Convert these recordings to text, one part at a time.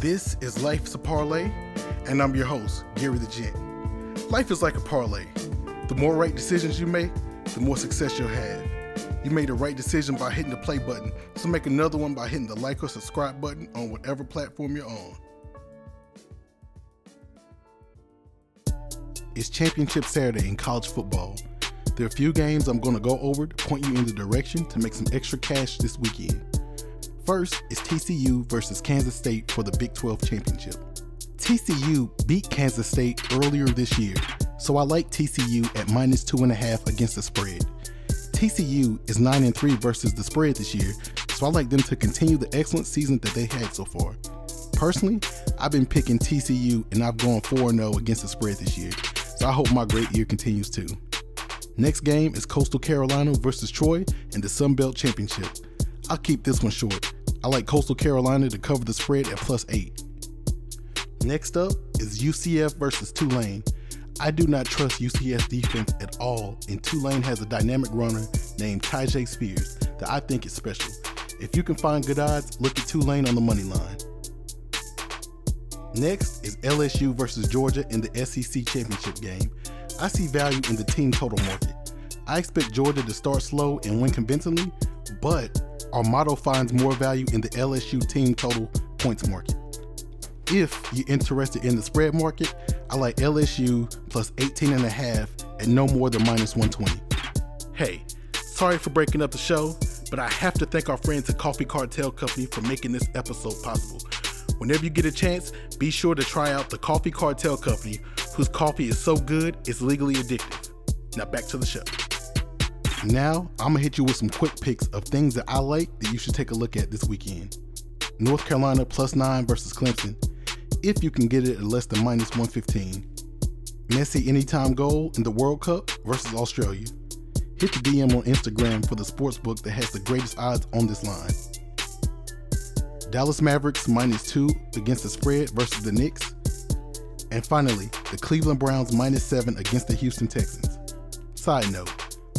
This is Life's a Parlay, and I'm your host, Gary the Gent. Life is like a parlay. The more right decisions you make, the more success you'll have. You made the right decision by hitting the play button, so make another one by hitting the like or subscribe button on whatever platform you're on. It's Championship Saturday in college football. There are a few games I'm going to go over to point you in the direction to make some extra cash this weekend. First is TCU versus Kansas State for the Big 12 championship. TCU beat Kansas State earlier this year, so I like TCU at minus two and a half against the spread. TCU is 9 and 3 versus the spread this year, so I like them to continue the excellent season that they had so far. Personally, I've been picking TCU and I've gone 4 0 against the spread this year, so I hope my great year continues too. Next game is Coastal Carolina versus Troy in the Sun Belt Championship. I'll keep this one short. I like Coastal Carolina to cover the spread at plus 8. Next up is UCF versus Tulane. I do not trust UCF defense at all, and Tulane has a dynamic runner named Tyjae Spears that I think is special. If you can find good odds, look at Tulane on the money line. Next is LSU versus Georgia in the SEC championship game. I see value in the team total market. I expect Georgia to start slow and win convincingly, but our model finds more value in the LSU team total points market. If you're interested in the spread market, I like LSU plus 18 and a half at no more than minus 120. Hey, sorry for breaking up the show, but I have to thank our friends at Coffee Cartel Company for making this episode possible. Whenever you get a chance, be sure to try out the Coffee Cartel Company, whose coffee is so good it's legally addictive. Now back to the show. Now, I'm gonna hit you with some quick picks of things that I like that you should take a look at this weekend. North Carolina plus 9 versus Clemson, if you can get it at less than minus 115. Messi anytime goal in the World Cup versus Australia. Hit the DM on Instagram for the sports book that has the greatest odds on this line. Dallas Mavericks minus 2 against the spread versus the Knicks. And finally, the Cleveland Browns minus 7 against the Houston Texans. Side note,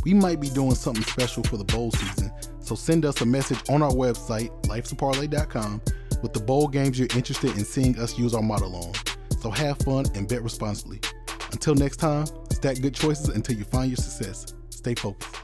we might be doing something special for the bowl season, so send us a message on our website, lifesaparlay.com, with the bowl games you're interested in seeing us use our model on. So have fun and bet responsibly. Until next time, stack good choices until you find your success. Stay focused.